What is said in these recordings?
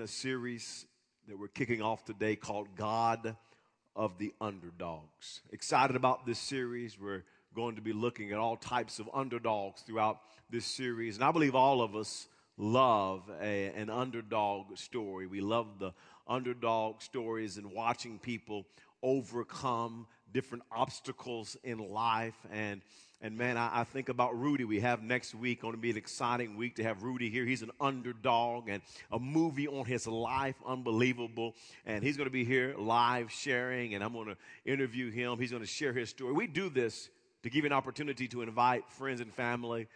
in a series that we're kicking off today called God of the Underdogs. Excited about this series. We're going to be looking at all types of underdogs throughout this series. And I believe all of us love a, an underdog story. We love the underdog stories and watching people overcome different obstacles in life. And and man, I, I, think about Rudy. We have next week going to be an exciting week to have Rudy here. He's an underdog and a movie on his life, unbelievable. And he's going to be here live sharing, and I'm going to interview him. He's going to share his story. We do this to give you an opportunity to invite friends and family,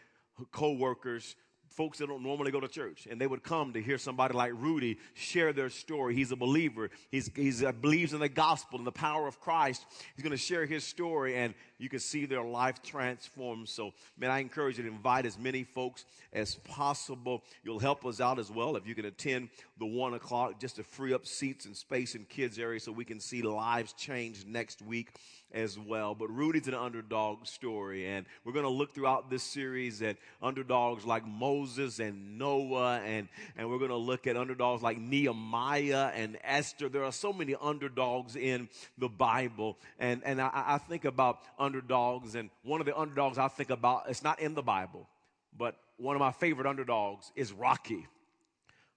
co workers, folks that don't normally go to church, and they would come to hear somebody like Rudy share their story. He's a believer. He's, he's uh, believes in the gospel and the power of Christ. He's going to share his story, and you can see their life transformed. So, man, I encourage you to invite as many folks as possible. You'll help us out as well if you can attend the one o'clock just to free up seats and space in kids area so we can see lives change next week as well. But Rudy's an underdog story, and we're going to look throughout this series at underdogs like Moses and Noah, and, and we're going to look at underdogs like Nehemiah and Esther. There are so many underdogs in the Bible, and, and I, I think about underdogs, and one of the underdogs I think about, it's not in the Bible, but one of my favorite underdogs is Rocky.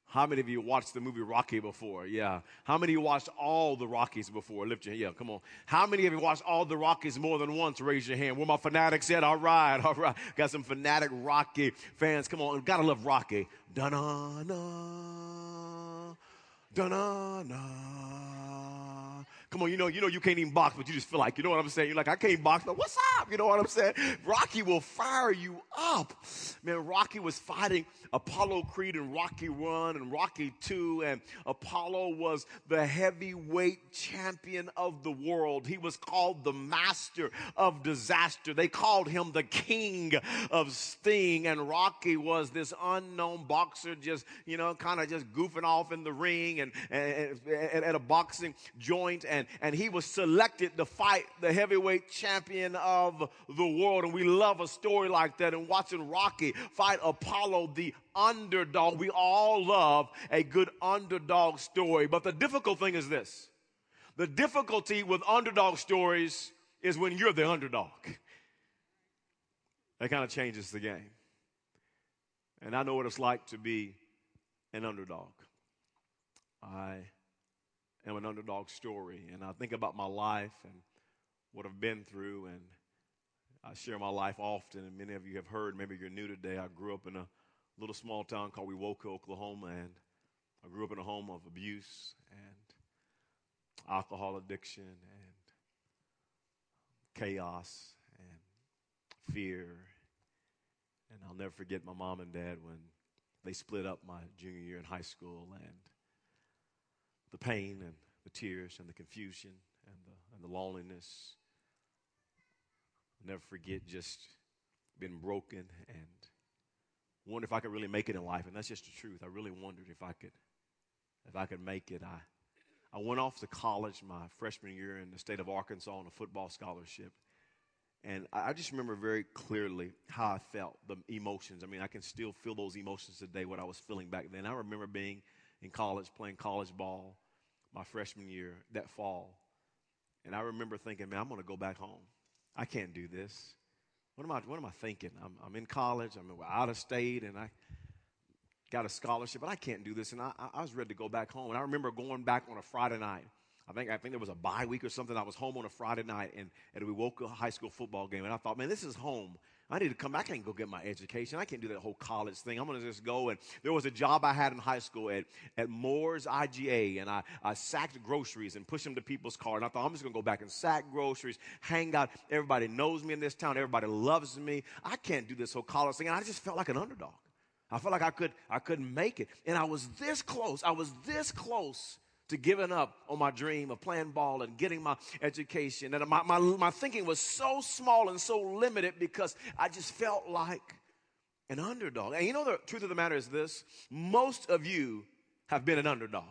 How many of you watched the movie Rocky before? Yeah. How many of you watched all the Rockies before? Lift your hand. Yeah, come on. How many of you watched all the Rockies more than once? Raise your hand. Where my fanatics at? All right, all right. Got some fanatic Rocky fans. Come on. Gotta love Rocky. Da-na-na. Da-na-na. Come on, you know, you know you can't even box, but you just feel like, you know what I'm saying? You're like, I can't box, but what's up? You know what I'm saying? Rocky will fire you up. Man, Rocky was fighting Apollo Creed and Rocky One and Rocky Two, and Apollo was the heavyweight champion of the world. He was called the master of disaster. They called him the king of sting, and Rocky was this unknown boxer, just, you know, kind of just goofing off in the ring and, and, and at a boxing joint. And and, and he was selected to fight the heavyweight champion of the world. And we love a story like that. And watching Rocky fight Apollo, the underdog, we all love a good underdog story. But the difficult thing is this the difficulty with underdog stories is when you're the underdog. That kind of changes the game. And I know what it's like to be an underdog. I am an underdog story. And I think about my life and what I've been through, and I share my life often. And many of you have heard, maybe you're new today. I grew up in a little small town called Wewoka, Oklahoma, and I grew up in a home of abuse and alcohol addiction and chaos and fear. And I'll never forget my mom and dad when they split up my junior year in high school and the pain and the tears and the confusion and the, and the loneliness. I'll never forget just being broken and wonder if I could really make it in life. And that's just the truth. I really wondered if I could, if I could make it. I, I went off to college my freshman year in the state of Arkansas on a football scholarship. And I just remember very clearly how I felt, the emotions. I mean, I can still feel those emotions today, what I was feeling back then. I remember being in college, playing college ball, my freshman year that fall. And I remember thinking, man, I'm going to go back home. I can't do this. What am I, what am I thinking? I'm, I'm in college, I'm out of state, and I got a scholarship, but I can't do this. And I, I was ready to go back home. And I remember going back on a Friday night. I think, I think there was a bye week or something. I was home on a Friday night, and, and Wewoka high school football game. And I thought, man, this is home. I need to come back. I can't go get my education. I can't do that whole college thing. I'm going to just go. And there was a job I had in high school at, at Moore's IGA, and I, I sacked groceries and pushed them to people's car. And I thought, I'm just going to go back and sack groceries, hang out. Everybody knows me in this town. Everybody loves me. I can't do this whole college thing. And I just felt like an underdog. I felt like I could I couldn't make it. And I was this close. I was this close to giving up on my dream of playing ball and getting my education. And my, my, my thinking was so small and so limited because I just felt like an underdog. And you know, the truth of the matter is this most of you have been an underdog.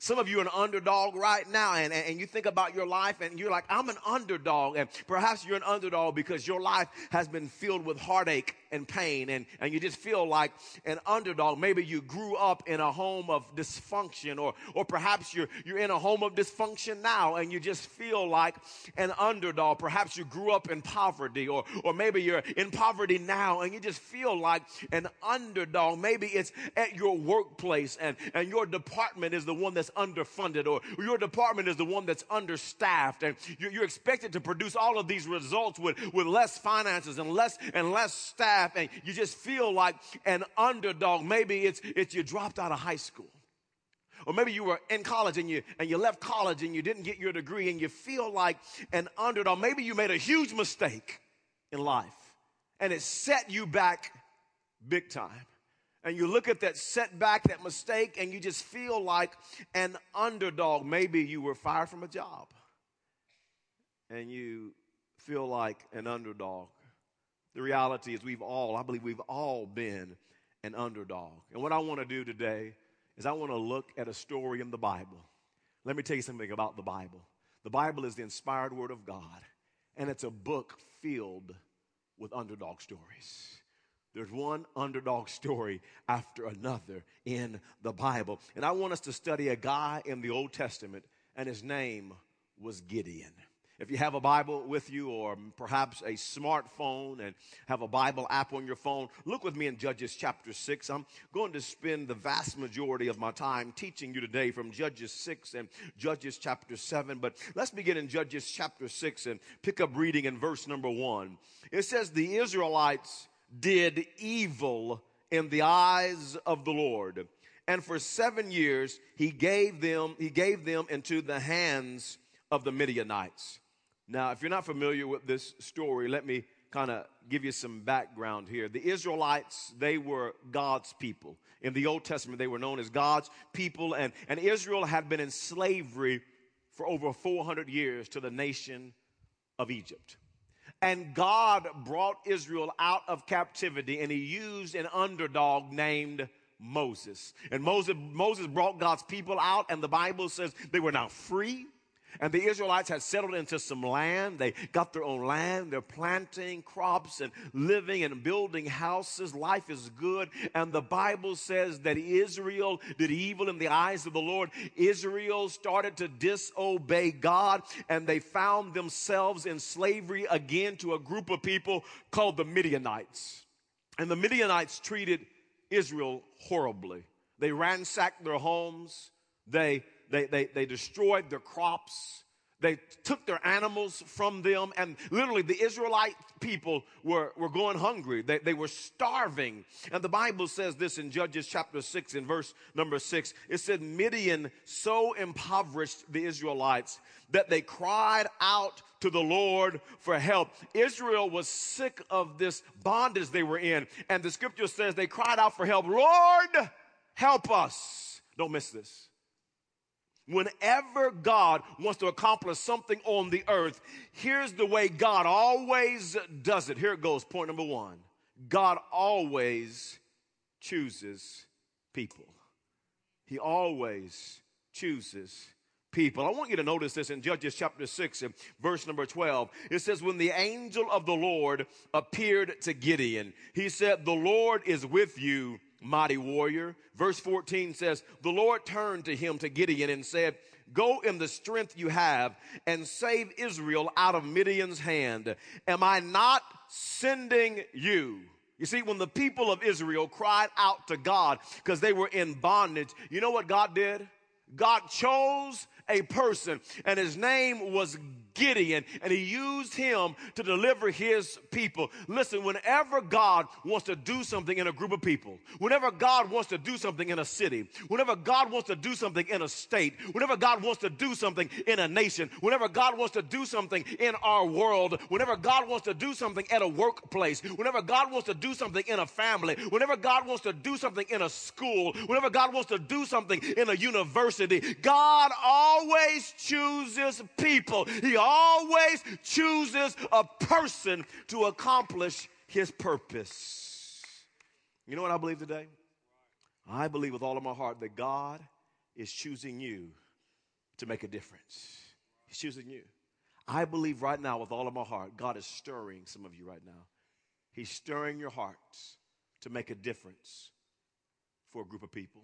Some of you are an underdog right now, and, and you think about your life and you're like, I'm an underdog. And perhaps you're an underdog because your life has been filled with heartache and pain and, and you just feel like an underdog. Maybe you grew up in a home of dysfunction or, or perhaps you're, you're in a home of dysfunction now and you just feel like an underdog. Perhaps you grew up in poverty or, or maybe you're in poverty now and you just feel like an underdog. Maybe it's at your workplace and, and your department is the one that's underfunded or your department is the one that's understaffed and you're, you're expected to produce all of these results with, with less finances and less and less staff and you just feel like an underdog. Maybe it's, it's you dropped out of high school. Or maybe you were in college and you, and you left college and you didn't get your degree and you feel like an underdog. Maybe you made a huge mistake in life and it set you back big time. And you look at that setback, that mistake, and you just feel like an underdog. Maybe you were fired from a job and you feel like an underdog. The reality is, we've all, I believe we've all been an underdog. And what I want to do today is I want to look at a story in the Bible. Let me tell you something about the Bible. The Bible is the inspired word of God, and it's a book filled with underdog stories. There's one underdog story after another in the Bible. And I want us to study a guy in the Old Testament, and his name was Gideon. If you have a Bible with you or perhaps a smartphone and have a Bible app on your phone, look with me in Judges chapter 6. I'm going to spend the vast majority of my time teaching you today from Judges 6 and Judges chapter 7. But let's begin in Judges chapter 6 and pick up reading in verse number 1. It says, The Israelites did evil in the eyes of the Lord. And for seven years he gave them, he gave them into the hands of the Midianites. Now, if you're not familiar with this story, let me kind of give you some background here. The Israelites, they were God's people. In the Old Testament, they were known as God's people, and, and Israel had been in slavery for over 400 years to the nation of Egypt. And God brought Israel out of captivity, and he used an underdog named Moses. And Moses, Moses brought God's people out, and the Bible says they were now free and the Israelites had settled into some land. They got their own land. They're planting crops and living and building houses. Life is good. And the Bible says that Israel did evil in the eyes of the Lord. Israel started to disobey God and they found themselves in slavery again to a group of people called the Midianites. And the Midianites treated Israel horribly. They ransacked their homes. They they, they, they destroyed their crops. They took their animals from them, and literally the Israelite people were, were going hungry. They, they were starving. And the Bible says this in Judges chapter 6, in verse number 6. It said, Midian so impoverished the Israelites that they cried out to the Lord for help. Israel was sick of this bondage they were in, and the scripture says they cried out for help. Lord, help us. Don't miss this. Whenever God wants to accomplish something on the earth, here's the way God always does it. Here it goes. Point number one God always chooses people. He always chooses people. I want you to notice this in Judges chapter 6 and verse number 12. It says, When the angel of the Lord appeared to Gideon, he said, The Lord is with you mighty warrior. Verse 14 says, The Lord turned to him, to Gideon, and said, Go in the strength you have and save Israel out of Midian's hand. Am I not sending you? You see, when the people of Israel cried out to God because they were in bondage, you know what God did? God chose a person, and his name was Gideon, and he used him to deliver his people. Listen, whenever God wants to do something in a group of people, whenever God wants to do something in a city, whenever God wants to do something in a state, whenever God wants to do something in a nation, whenever God wants to do something in our world, whenever God wants to do something at a workplace, whenever God wants to do something in a family, whenever God wants to do something in a school, whenever God wants to do something in a university, God always chooses people. He always chooses a person to accomplish his purpose. You know what I believe today? I believe with all of my heart that God is choosing you to make a difference. He's choosing you. I believe right now with all of my heart, God is stirring some of you right now. He's stirring your hearts to make a difference for a group of people.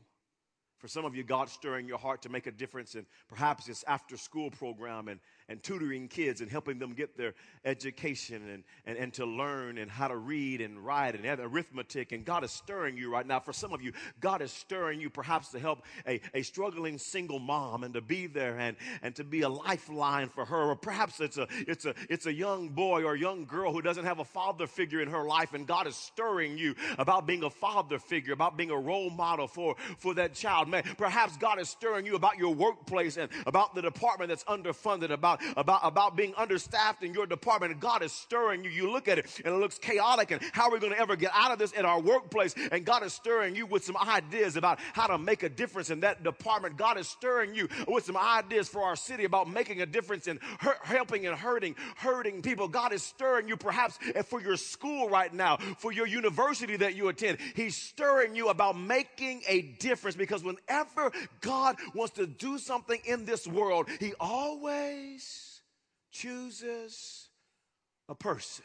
For some of you, God's stirring your heart to make a difference in perhaps this after school program and, and tutoring kids and helping them get their education and, and, and to learn and how to read and write and arithmetic. And God is stirring you right now. For some of you, God is stirring you perhaps to help a, a struggling single mom and to be there and, and to be a lifeline for her. Or perhaps it's a, it's, a, it's a young boy or young girl who doesn't have a father figure in her life and God is stirring you about being a father figure, about being a role model for, for that child. Man, perhaps God is stirring you about your workplace and about the department that's underfunded, about, about, about being understaffed in your department. God is stirring you. You look at it and it looks chaotic. And how are we going to ever get out of this in our workplace? And God is stirring you with some ideas about how to make a difference in that department. God is stirring you with some ideas for our city about making a difference in helping and hurting, hurting people. God is stirring you perhaps for your school right now, for your university that you attend. He's stirring you about making a difference because whenever God wants to do something in this world, He always chooses a person.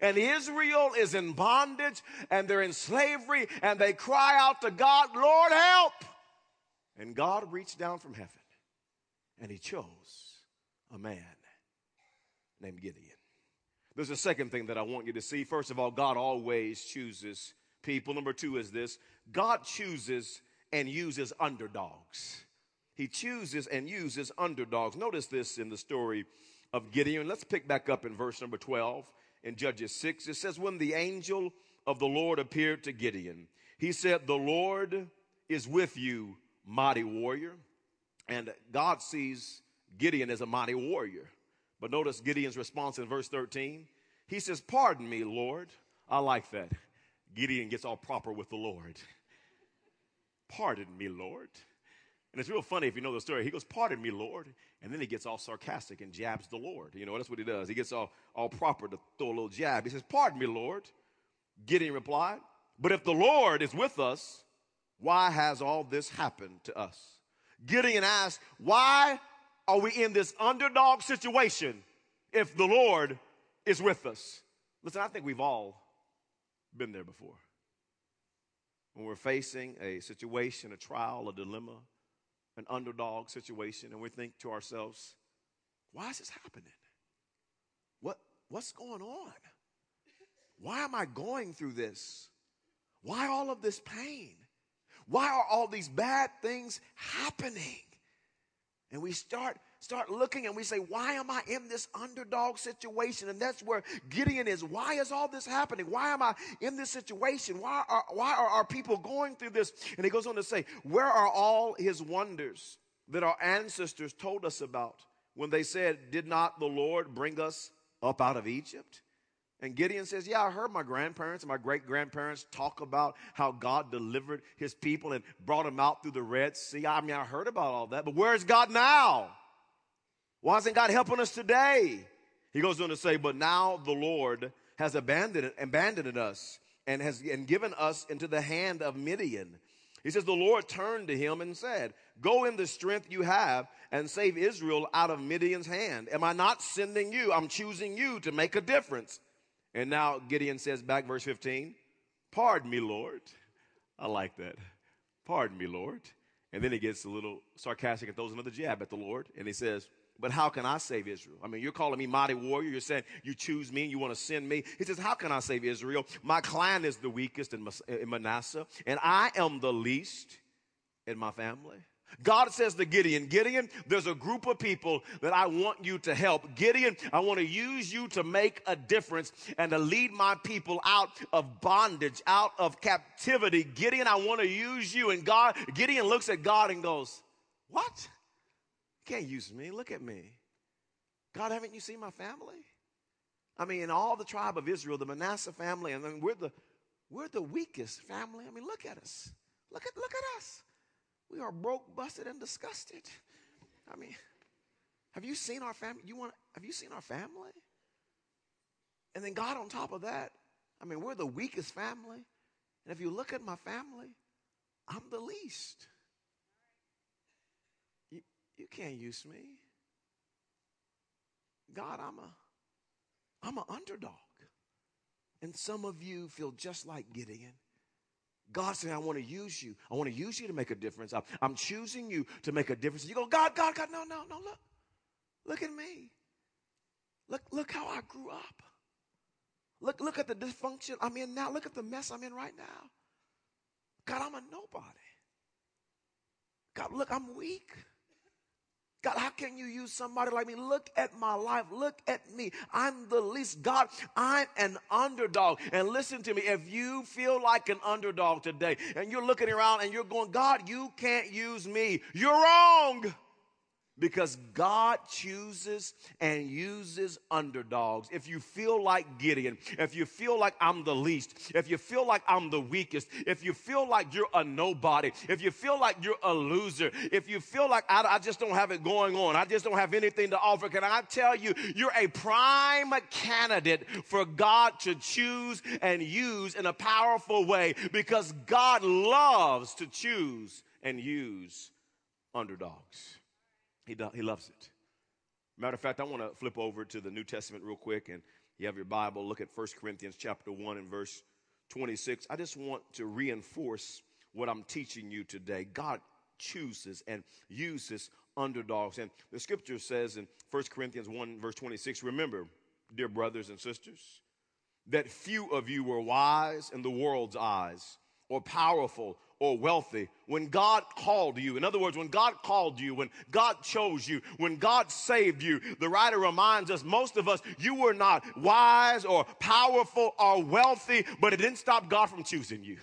And Israel is in bondage and they're in slavery and they cry out to God, Lord, help. And God reached down from heaven and He chose a man named Gideon. There's a second thing that I want you to see. First of all, God always chooses people. Number two is this God chooses and uses underdogs. He chooses and uses underdogs. Notice this in the story of Gideon. Let's pick back up in verse number 12 in Judges 6. It says, When the angel of the Lord appeared to Gideon, he said, The Lord is with you, mighty warrior. And God sees Gideon as a mighty warrior. But notice Gideon's response in verse 13. He says, Pardon me, Lord. I like that. Gideon gets all proper with the Lord. Pardon me, Lord. And it's real funny if you know the story. He goes, Pardon me, Lord. And then he gets all sarcastic and jabs the Lord. You know, that's what he does. He gets all, all proper to throw a little jab. He says, Pardon me, Lord. Gideon replied, But if the Lord is with us, why has all this happened to us? Gideon asked, Why are we in this underdog situation if the Lord is with us? Listen, I think we've all been there before when we're facing a situation, a trial, a dilemma, an underdog situation, and we think to ourselves, why is this happening? What, what's going on? Why am I going through this? Why all of this pain? Why are all these bad things happening? And we start start looking and we say, Why am I in this underdog situation? And that's where Gideon is. Why is all this happening? Why am I in this situation? Why are, why are our people going through this? And he goes on to say, Where are all his wonders that our ancestors told us about when they said, Did not the Lord bring us up out of Egypt? And Gideon says, Yeah, I heard my grandparents and my great grandparents talk about how God delivered his people and brought them out through the Red Sea. I mean, I heard about all that, but where's God now? Why isn't God helping us today? He goes on to say, But now the Lord has abandoned, abandoned us and has and given us into the hand of Midian. He says, The Lord turned to him and said, Go in the strength you have and save Israel out of Midian's hand. Am I not sending you? I'm choosing you to make a difference. And now Gideon says back, verse 15, Pardon me, Lord. I like that. Pardon me, Lord. And then he gets a little sarcastic and throws another jab at the Lord. And he says, but how can I save Israel? I mean, you're calling me mighty warrior. You're saying you choose me and you want to send me. He says, How can I save Israel? My clan is the weakest in Manasseh, and I am the least in my family. God says to Gideon, Gideon, there's a group of people that I want you to help. Gideon, I want to use you to make a difference and to lead my people out of bondage, out of captivity. Gideon, I want to use you. And God, Gideon looks at God and goes, What? Can't use me. Look at me. God, haven't you seen my family? I mean, in all the tribe of Israel, the Manasseh family, and then we're the we're the weakest family. I mean, look at us. Look at look at us. We are broke, busted, and disgusted. I mean, have you seen our family? You want have you seen our family? And then God on top of that, I mean, we're the weakest family. And if you look at my family, I'm the least. You can't use me. God, I'm a I'm an underdog. And some of you feel just like Gideon. God saying, I want to use you. I want to use you to make a difference. I'm, I'm choosing you to make a difference. You go, God, God, God, no, no, no, look. Look at me. Look, look how I grew up. Look, look at the dysfunction I'm in now. Look at the mess I'm in right now. God, I'm a nobody. God, look, I'm weak. Can you use somebody like me? Look at my life. Look at me. I'm the least. God, I'm an underdog. And listen to me. If you feel like an underdog today and you're looking around and you're going, God, you can't use me, you're wrong because God chooses and uses underdogs. If you feel like Gideon, if you feel like I'm the least, if you feel like I'm the weakest, if you feel like you're a nobody, if you feel like you're a loser, if you feel like I, I just don't have it going on, I just don't have anything to offer, can I tell you, you're a prime candidate for God to choose and use in a powerful way because God loves to choose and use underdogs. He, do, he loves it. Matter of fact, I want to flip over to the New Testament real quick, and you have your Bible. Look at 1 Corinthians chapter 1 and verse 26. I just want to reinforce what I'm teaching you today. God chooses and uses underdogs. And the scripture says in 1 Corinthians 1, verse 26, remember, dear brothers and sisters, that few of you were wise in the world's eyes or powerful or wealthy. When God called you, in other words, when God called you, when God chose you, when God saved you, the writer reminds us, most of us, you were not wise or powerful or wealthy, but it didn't stop God from choosing you.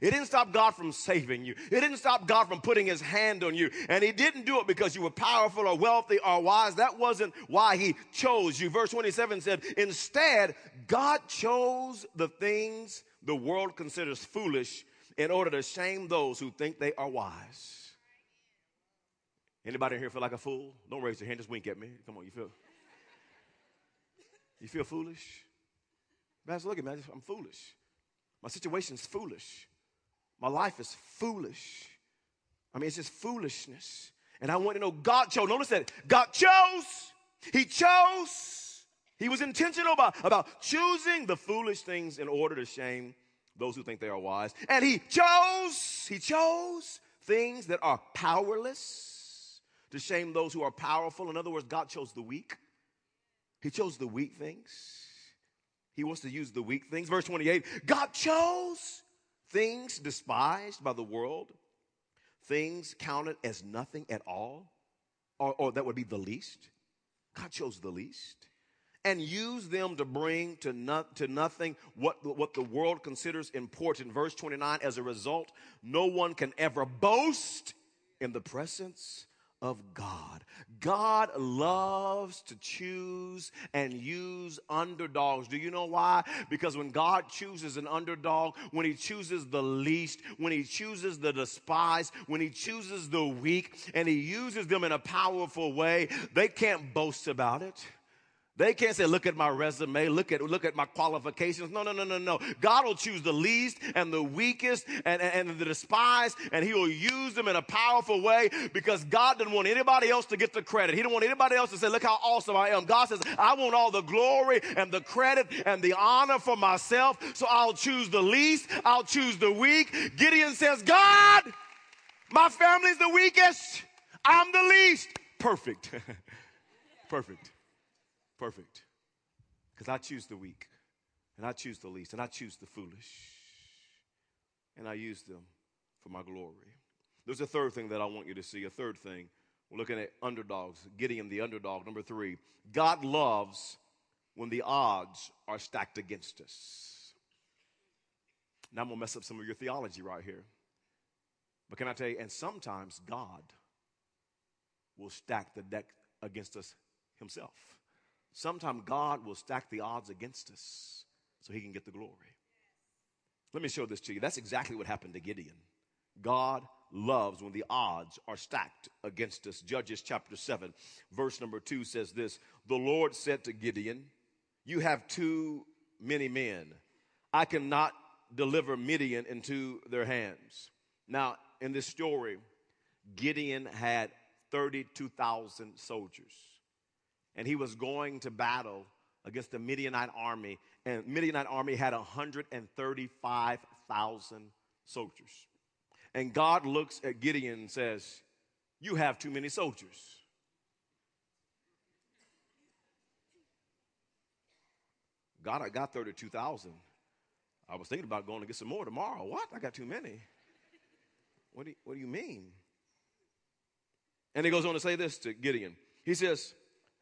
It didn't stop God from saving you. It didn't stop God from putting his hand on you. And he didn't do it because you were powerful or wealthy or wise. That wasn't why he chose you. Verse 27 said, instead, God chose the things the world considers foolish in order to shame those who think they are wise. Anybody here feel like a fool? Don't raise your hand, just wink at me. Come on, you feel you feel foolish? Man, look at me. I'm foolish. My situation's foolish. My life is foolish. I mean, it's just foolishness. And I want to know God chose. Notice that God chose. He chose. He was intentional about, about choosing the foolish things in order to shame those who think they are wise. And he chose, he chose things that are powerless to shame those who are powerful. In other words, God chose the weak. He chose the weak things. He wants to use the weak things. Verse 28 God chose things despised by the world, things counted as nothing at all, or, or that would be the least. God chose the least and use them to bring to, not, to nothing what, what the world considers important. Verse 29 As a result, no one can ever boast in the presence of God. God loves to choose and use underdogs. Do you know why? Because when God chooses an underdog, when He chooses the least, when He chooses the despised, when He chooses the weak, and He uses them in a powerful way, they can't boast about it. They can't say, look at my resume, look at, look at my qualifications. No, no, no, no, no. God will choose the least and the weakest and, and, and the despised, and he will use them in a powerful way because God didn't want anybody else to get the credit. He didn't want anybody else to say, look how awesome I am. God says, I want all the glory and the credit and the honor for myself. So I'll choose the least. I'll choose the weak. Gideon says, God, my family's the weakest. I'm the least. Perfect. Perfect. Perfect. Because I choose the weak, and I choose the least, and I choose the foolish, and I use them for my glory. There's a third thing that I want you to see. A third thing. We're looking at underdogs, Gideon the underdog. Number three, God loves when the odds are stacked against us. Now I'm going to mess up some of your theology right here. But can I tell you, and sometimes God will stack the deck against us himself. Sometimes God will stack the odds against us so he can get the glory. Let me show this to you. That's exactly what happened to Gideon. God loves when the odds are stacked against us. Judges chapter 7, verse number 2 says this The Lord said to Gideon, You have too many men. I cannot deliver Midian into their hands. Now, in this story, Gideon had 32,000 soldiers and he was going to battle against the Midianite army, and Midianite army had 135,000 soldiers. And God looks at Gideon and says, You have too many soldiers. God, I got 32,000. I was thinking about going to get some more tomorrow. What? I got too many. What do you, what do you mean? And he goes on to say this to Gideon. He says,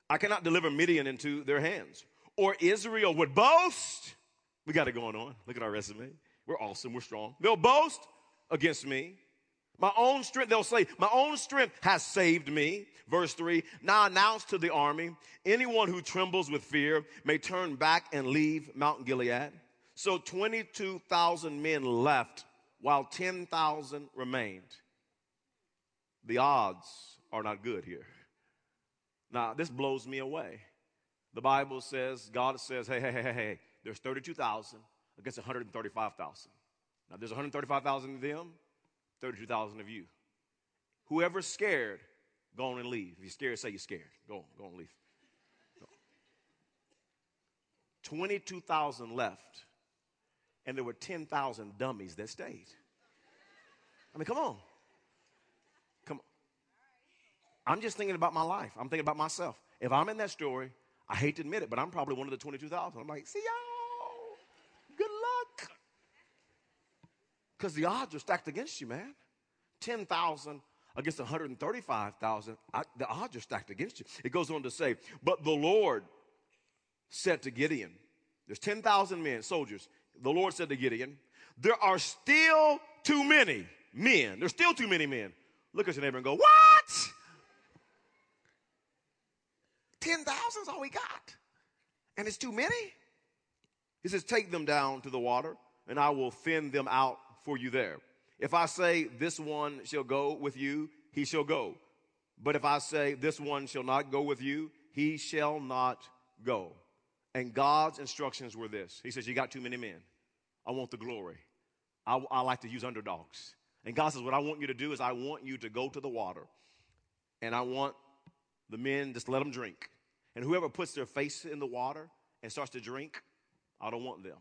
I cannot deliver Midian into their hands. Or Israel would boast. We got it going on. Look at our resume. We're awesome. We're strong. They'll boast against me. My own strength, they'll say, my own strength has saved me. Verse 3 Now announce to the army anyone who trembles with fear may turn back and leave Mount Gilead. So 22,000 men left while 10,000 remained. The odds are not good here. Now, this blows me away. The Bible says, God says, hey, hey, hey, hey, there's 32,000 against 135,000. Now, there's 135,000 of them, 32,000 of you. Whoever's scared, go on and leave. If you're scared, say you're scared. Go on, go on, leave. 22,000 left, and there were 10,000 dummies that stayed. I mean. Come on. I'm just thinking about my life. I'm thinking about myself. If I'm in that story, I hate to admit it, but I'm probably one of the 22,000. I'm like, see y'all. Good luck. Because the odds are stacked against you, man. 10,000 against 135,000, the odds are stacked against you. It goes on to say, but the Lord said to Gideon, there's 10,000 men, soldiers. The Lord said to Gideon, there are still too many men. There's still too many men. Look at your neighbor and go, what? 10,000 is all we got. And it's too many? He says, take them down to the water and I will thin them out for you there. If I say this one shall go with you, he shall go. But if I say this one shall not go with you, he shall not go. And God's instructions were this He says, You got too many men. I want the glory. I, I, like to use underdogs. And God says, What I want you to do is I want you to go to the water and I want the men, just let them drink. And whoever puts their face in the water and starts to drink, I don't want them.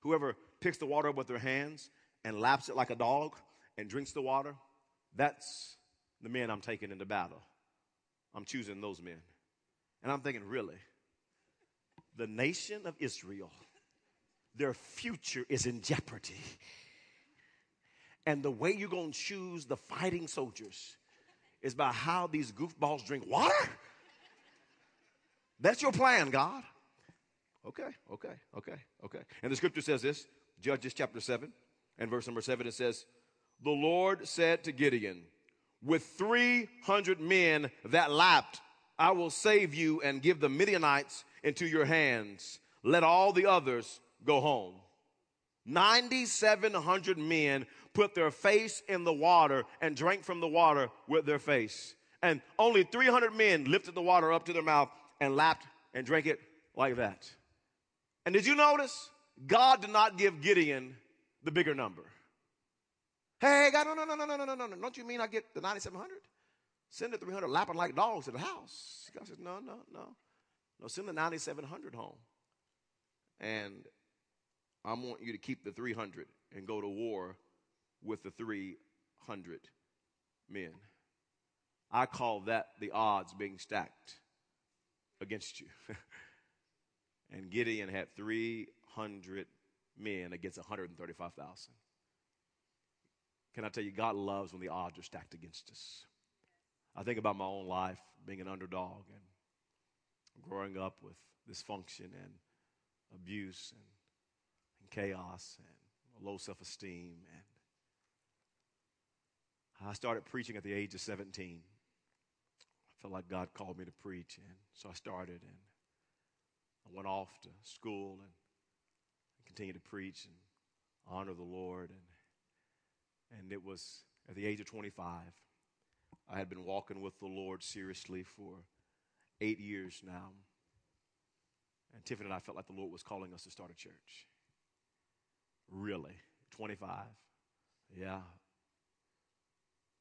Whoever picks the water up with their hands and laps it like a dog and drinks the water, that's the men I'm taking into battle. I'm choosing those men. And I'm thinking, really? the nation of Israel, their future is in jeopardy. And the way you're going to choose the fighting soldiers is by how these goofballs drink water? That's your plan, God. Okay, okay, okay, okay. And the scripture says this Judges chapter 7 and verse number 7 it says, The Lord said to Gideon, With 300 men that lapped, I will save you and give the Midianites into your hands. Let all the others go home. 9,700 men put their face in the water and drank from the water with their face. And only 300 men lifted the water up to their mouth and lapped and drank it like that. And did you notice? God did not give Gideon the bigger number. Hey, God, no, no, no, no, no, no, no, no. Don't you mean I get the 9,700? Send the 300 lapping like dogs to the house. God says, no, no, no. No, send the 9,700 home. And I want you to keep the 300 and go to war with the 300 men. I call that the odds being stacked against you. and Gideon had 300 men against 135,000. Can I tell you, God loves when the odds are stacked against us. I think about my own life being an underdog and growing up with dysfunction and abuse and, and chaos and low self esteem. And I started preaching at the age of 17. Felt like God called me to preach, and so I started and I went off to school and, and continued to preach and honor the Lord. And, and it was at the age of 25. I had been walking with the Lord seriously for eight years now. And Tiffany and I felt like the Lord was calling us to start a church. Really? 25? Yeah.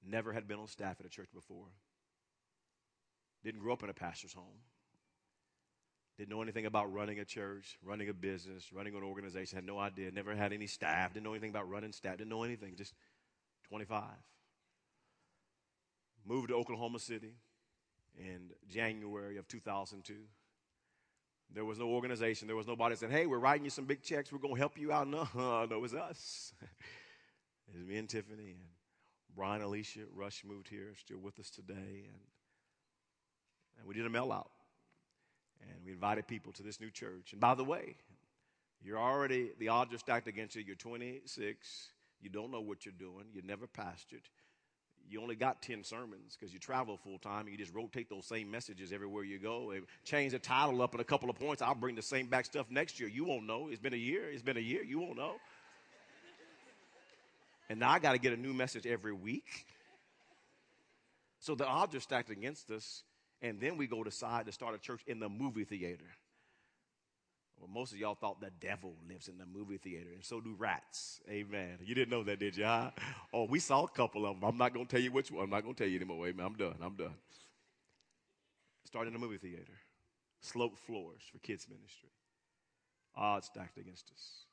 Never had been on staff at a church before. Didn't grow up in a pastor's home. Didn't know anything about running a church, running a business, running an organization. Had no idea. Never had any staff. Didn't know anything about running staff. Didn't know anything. Just 25. Moved to Oklahoma City in January of 2002. There was no organization. There was nobody saying, hey, we're writing you some big checks. We're going to help you out. No, no, it was us. it was me and Tiffany and Brian, Alicia, Rush moved here, still with us today. And, and we did a mail out. And we invited people to this new church. And by the way, you're already, the odds are stacked against you. You're 26. You don't know what you're doing. You never pastored. You only got 10 sermons because you travel full time and you just rotate those same messages everywhere you go. And change the title up in a couple of points. I'll bring the same back stuff next year. You won't know. It's been a year. It's been a year. You won't know. And now I got to get a new message every week. So the odds are stacked against us. And then we go decide to start a church in the movie theater. Well, most of y'all thought the devil lives in the movie theater, and so do rats. Amen. You didn't know that, did you? Oh, we saw a couple of them. I'm not going to tell you which one. I'm not going to tell you anymore. Amen. I'm done. I'm done. Starting in a movie theater, sloped floors for kids' ministry. Odds stacked against us.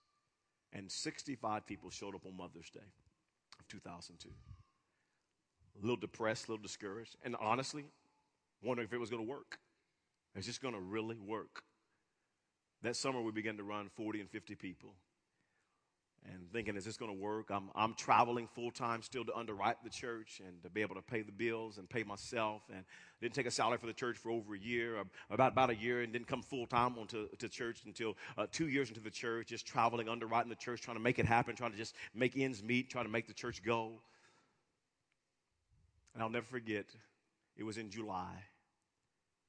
And 65 people showed up on Mother's Day of 2002. A little depressed, a little discouraged, and honestly, wondering if it was going to work. Is this going to really work? That summer, we began to run 40 and 50 people. And thinking, is this going to work? I'm, I'm traveling full time still to underwrite the church and to be able to pay the bills and pay myself. And didn't take a salary for the church for over a year, about, about a year, and didn't come full time onto to church until uh, two years into the church, just traveling, underwriting the church, trying to make it happen, trying to just make ends meet, trying to make the church go. And I'll never forget, it was in July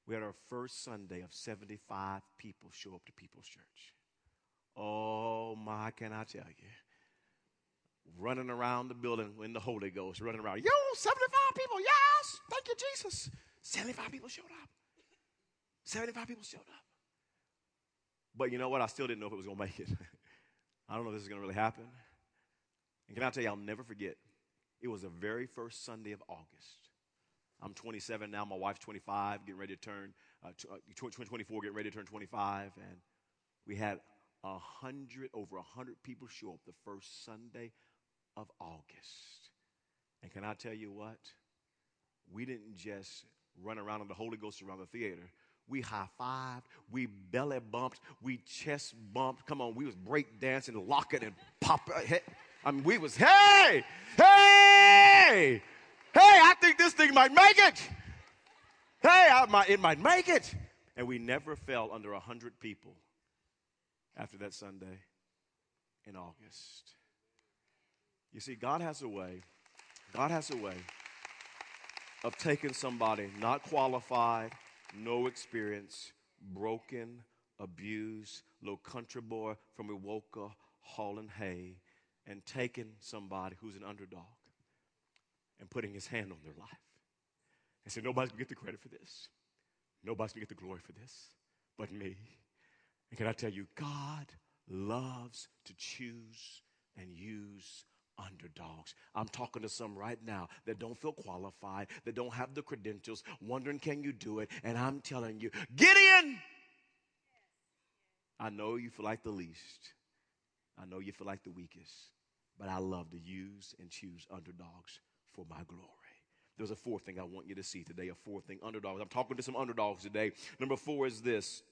we had our first Sunday of 75 people show up to People's Church. Oh my, can I tell you? Running around the building in the Holy Ghost, running around. Yo, 75 people, yes! Thank you, Jesus. 75 people showed up. 75 people showed up. But you know what? I still didn't know if it was going to make it. I don't know if this is going to really happen. And can I tell you, I'll never forget. It was the very first Sunday of August. I'm 27 now. My wife's 25, getting ready to turn uh, uh 24, getting ready to turn 25, and we had a hundred over a hundred people show up the first Sunday of August. And can I tell you what? We didn't just run around in the Holy Ghost around the theater. We high fived, we belly bumped, we chest bumped. Come on, we was break dancing, locking and popping. I mean, we was hey, hey. Hey, I think this thing might make it. Hey, might, it might make it. And we never fell under 100 people after that Sunday in August. You see, God has a way, God has a way of taking somebody not qualified, no experience, broken, abused, little country boy from Wewoka hauling hay, and taking somebody who's an underdog and putting his hand on their life. And said, Nobody's gonna get the credit for this. Nobody's gonna get the glory for this but me. And can I tell you, God loves to choose and use underdogs. I'm talking to some right now that don't feel qualified, that don't have the credentials, wondering, can you do it? And I'm telling you, Gideon! I know you feel like the least. I know you feel like the weakest, but I love to use and choose underdogs for my glory. There's a fourth thing I want you to see today, a fourth thing, underdogs. I'm talking to some underdogs today. Number four is this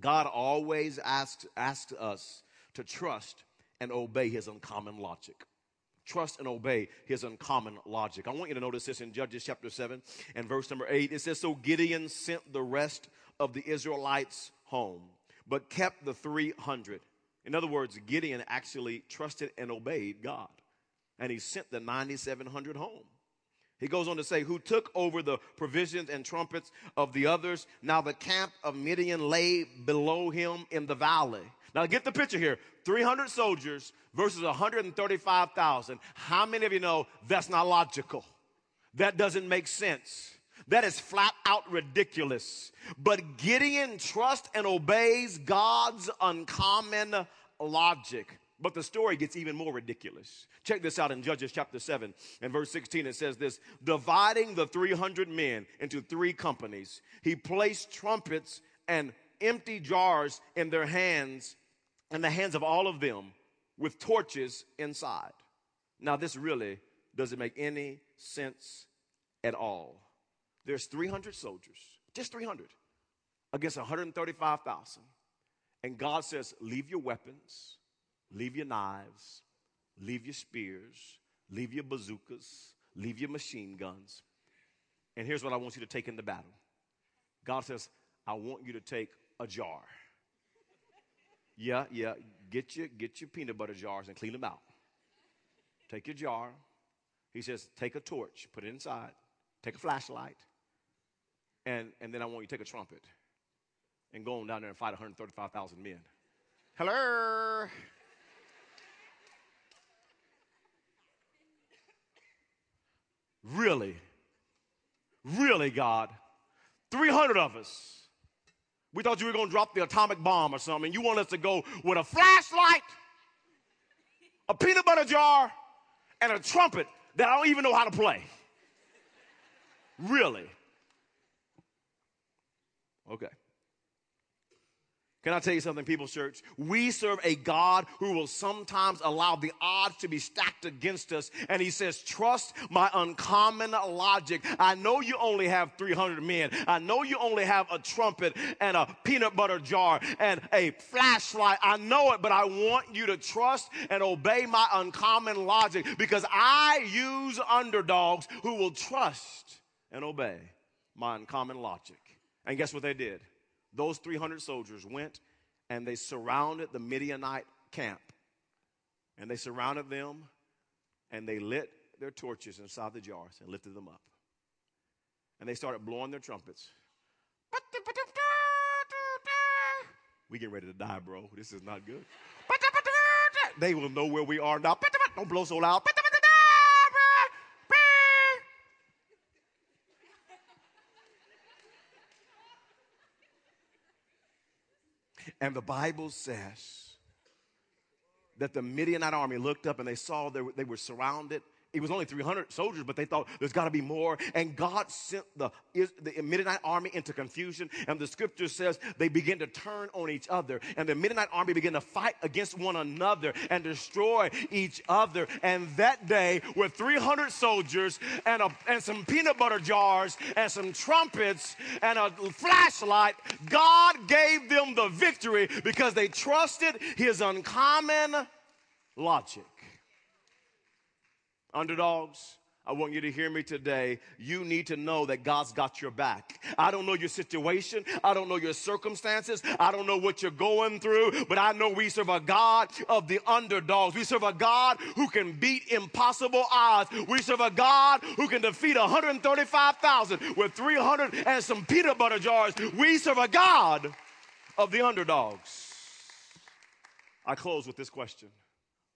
God always asks, asks us to trust and obey his uncommon logic. Trust and obey his uncommon logic. I want you to notice this in Judges chapter 7 and verse number 8. It says, So Gideon sent the rest of the Israelites home, but kept the 300. In other words, Gideon actually trusted and obeyed God and he sent the 9,700 home. He goes on to say, Who took over the provisions and trumpets of the others. Now the camp of Midian lay below him in the valley. Now get the picture here 300 soldiers versus 135,000. How many of you know that's not logical? That doesn't make sense. That is flat out ridiculous. But Gideon trusts and obeys God's uncommon logic. But the story gets even more ridiculous. Check this out in Judges chapter 7 and verse 16. It says this Dividing the 300 men into three companies, he placed trumpets and empty jars in their hands, in the hands of all of them, with torches inside. Now, this really doesn't make any sense at all. There's 300 soldiers, just 300, against 135,000. And God says, Leave your weapons, leave your knives, leave your spears, leave your bazookas, leave your machine guns. And here's what I want you to take in the battle God says, I want you to take a jar. Yeah, yeah. Get your, get your peanut butter jars and clean them out. Take your jar. He says, take a torch, put it inside, take a flashlight, and, and then I want you to take a trumpet and go on down there and fight 135,000 men. Hello. Really? Really, God? 300 of us. We thought you were going to drop the atomic bomb or something. You want us to go with a flashlight, a peanut butter jar, and a trumpet that I don't even know how to play. Really? Okay. Can I tell you something, People's Church? We serve a God who will sometimes allow the odds to be stacked against us. And he says, trust my uncommon logic. I know you only have 300 men. I know you only have a trumpet and a peanut butter jar and a flashlight. I know it, but I want you to trust and obey my uncommon logic because I use underdogs who will trust and obey my uncommon logic. And guess what they did? Those 300 soldiers went and they surrounded the Midianite camp. And they surrounded them and they lit their torches inside the jars and lifted them up. And they started blowing their trumpets. We getting ready to die, bro. This is not good. They will know where we are now. Don't blow so loud. And the Bible says that the Midianite army looked up and they saw they were, they were surrounded it was only 300 soldiers, but they thought there's got to be more. And God sent the, the Midianite army into confusion. And the scripture says they began to turn on each other. And the Midianite army began to fight against one another and destroy each other. And that day, with 300 soldiers and, a, and some peanut butter jars and some trumpets and a flashlight, God gave them the victory because they trusted his uncommon logic. Underdogs, I want you to hear me today. You need to know that God's got your back. I don't know your situation. I don't know your circumstances. I don't know what you're going through, but I know we serve a God of the underdogs. We serve a God who can beat impossible odds. We serve a God who can defeat 135,000 with 300 and some peanut butter jars. We serve a God of the underdogs. I close with this question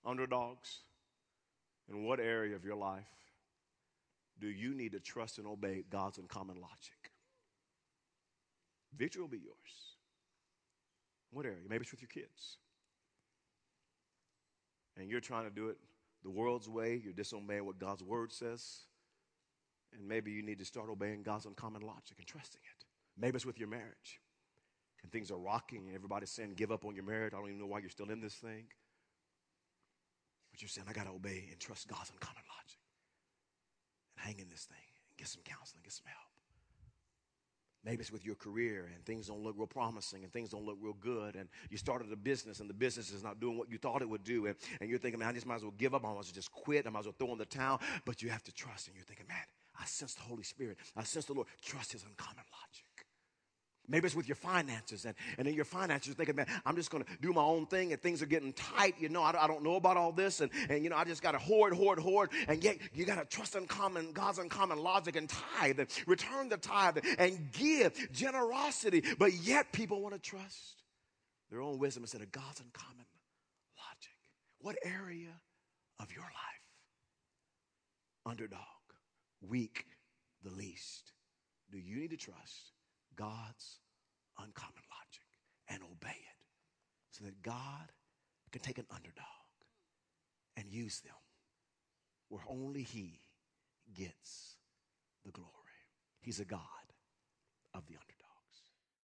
Underdogs, in what area of your life do you need to trust and obey God's uncommon logic? Victory will be yours. What area? Maybe it's with your kids. And you're trying to do it the world's way, you're disobeying what God's word says. And maybe you need to start obeying God's uncommon logic and trusting it. Maybe it's with your marriage. And things are rocking, and everybody's saying, Give up on your marriage. I don't even know why you're still in this thing. But you're saying, I got to obey and trust God's uncommon logic and hang in this thing and get some counseling, get some help. Maybe it's with your career and things don't look real promising and things don't look real good. And you started a business and the business is not doing what you thought it would do. And, and you're thinking, man, I just might as well give up. I might as well just quit. I might as well throw in the towel. But you have to trust. And you're thinking, man, I sense the Holy Spirit. I sense the Lord. Trust his uncommon logic. Maybe it's with your finances, and, and in your finances, you're thinking, man, I'm just going to do my own thing, and things are getting tight. You know, I, I don't know about all this, and, and you know, I just got to hoard, hoard, hoard, and yet you got to trust in common, God's uncommon logic and tithe, and return the tithe, and give generosity, but yet people want to trust their own wisdom instead of God's uncommon logic. What area of your life, underdog, weak, the least, do you need to trust? God's uncommon logic and obey it so that God can take an underdog and use them where only He gets the glory. He's a God of the underdog.